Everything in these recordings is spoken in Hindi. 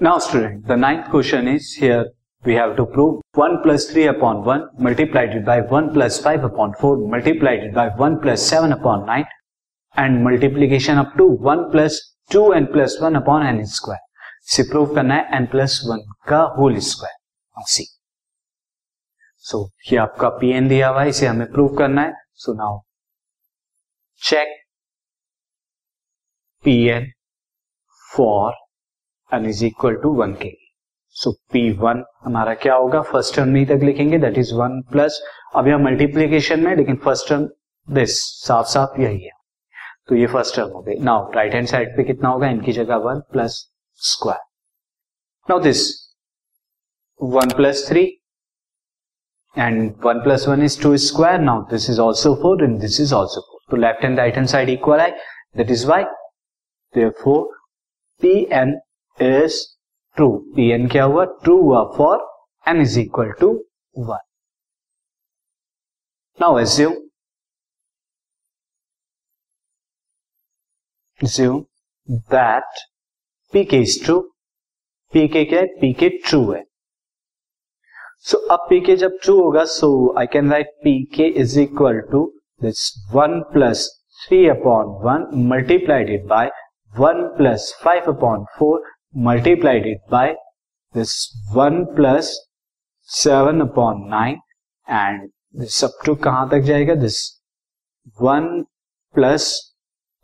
Now student, the ninth question is here we have to prove 1 plus 3 upon 1 multiplied by 1 plus 5 upon 4 multiplied by 1 plus 7 upon 9 and multiplication up to 1 plus 2 n plus 1 upon n square से प्रूव करना है n प्लस वन का होल स्क्वायर सी सो ये आपका पी एन दिया हुआ है इसे हमें प्रूव करना है so now check P N for n is equal to one के सो पी वन हमारा क्या होगा? फ़र्स्ट टर्म नहीं तक लिखेंगे दैट इज़ वन प्लस अब यह मल्टीप्लीकेशन में, लेकिन फ़र्स्ट टर्म दिस साफ़ साफ़ यही है। तो ये फ़र्स्ट टर्म हो गई। नाउ राइट हैंड साइड पे कितना होगा? इनकी जगह one plus square now this one plus three and one plus one is two square now this is also four and this is also four तो left and right hand side equal है। That is why for P n is true P n क्या हुआ? ट्रू हुआ for n is equal to one now assume assume that pk is true. Pk क्या है? Pk ट्रू है. सो अब pk जब ट्रू होगा so I can write pk is equal to this one plus three upon one multiplied by one plus five upon four multiplied by this one plus seven upon nine and this up to कहाँ तक जाएगा? This one plus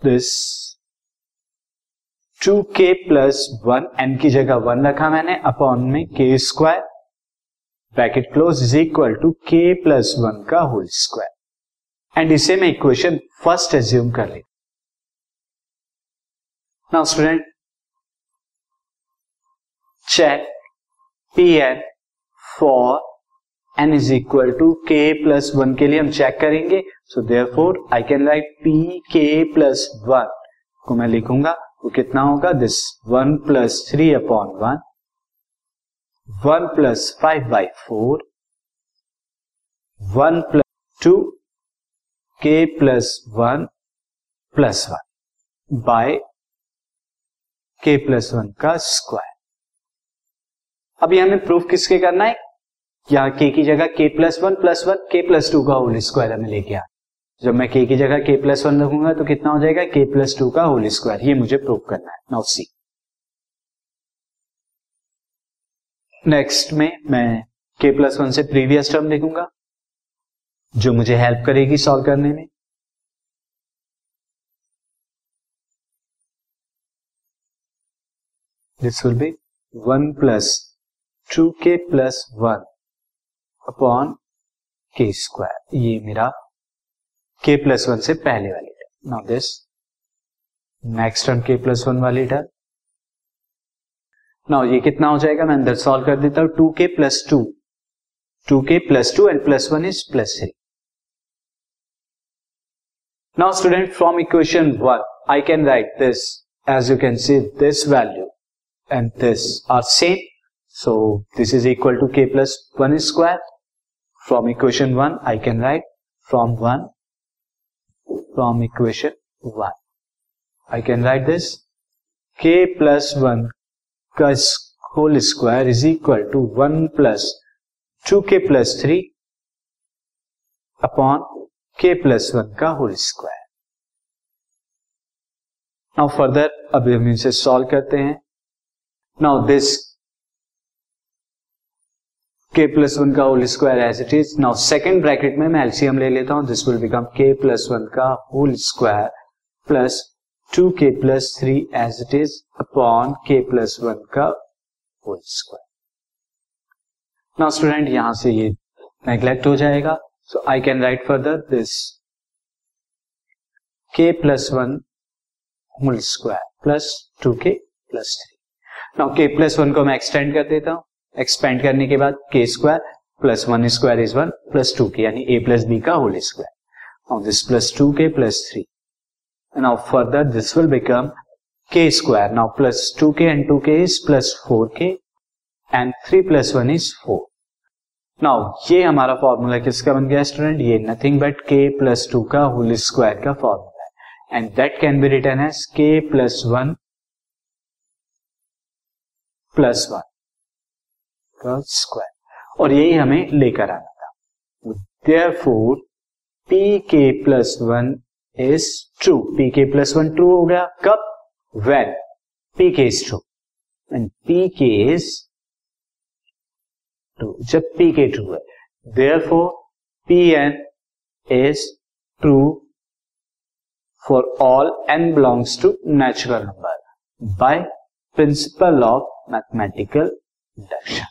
this two k plus one n की जगह वन रखा मैंने अपॉन में k square bracket close is equal to k plus one का होल स्क्वायर एंड इसे मैं इक्वेशन फ़र्स्ट एज्यूम कर ली now student check P n for n is equal to k plus one के लिए हम चेक करेंगे। So therefore I can write P k plus one को मैं लिखूँगा। तो कितना होगा? This one plus three upon one one plus five by four one plus two k plus one plus one by k plus one का स्क्वायर अभी हमें प्रूफ किसके करना है? यहाँ के की जगह k plus one plus one k plus two का होल स्क्वायर हमें लेके आ जब मैं के की जगह के प्लस वन रखूँगा तो कितना हो जाएगा? के प्लस टू का होल स्क्वायर ये मुझे प्रूव करना है। नाउ सी नेक्स्ट में मैं के प्लस वन से प्रीवियस टर्म लिखूँगा, जो मुझे हेल्प करेगी सॉल्व करने में। This will be one plus two k plus one upon k square ये मेरा के प्लस वन से पहले वाली term now this next term k plus one वाली टर्म नाउ ये कितना हो जाएगा? मैं अंदर सॉल्व कर देता हूँ। Two k plus two two k plus two and plus one is plus three now student from equation one I can write this as you can see this value and this are same so this is equal to k plus one square from equation one I can write from one from equation one I can write this k plus one का whole square is equal to one plus two k plus three upon k plus one का होल स्क्वायर नाउ फर्दर अभी हम इसे सॉल्व करते हैं. Now this k plus one का whole square as it is now second bracket में मैं एलसीएम ले लेता हूँ. This will become k plus one का whole square plus two k plus three as it is upon k plus one का होल स्क्वायर नाउ स्टूडेंट यहाँ से ये नेग्लेक्ट हो जाएगा. So I can write further this k plus one whole square plus two k plus three now k plus one को मैं एक्सटेंड कर देता हूँ. एक्सपेंड करने के बाद k square plus one square is one plus two k यानी ए प्लस बी का whole square now this plus two k plus three now further this will become k square now plus two k and two k is plus four k and three plus one is four now ये हमारा फॉर्मूला किसका बन गया स्टूडेंट ये nothing but k plus two का होल स्क्वायर का फॉर्मूला है. And that can be written as k plus one plus one का स्क्वायर और यही हमें लेकर आना था। Therefore P k plus one is true P k plus one true हो गया। कब? When P k is true and P k is true जब पी के ट्रू है therefore P n is true for all n belongs to natural number by principle of mathematical induction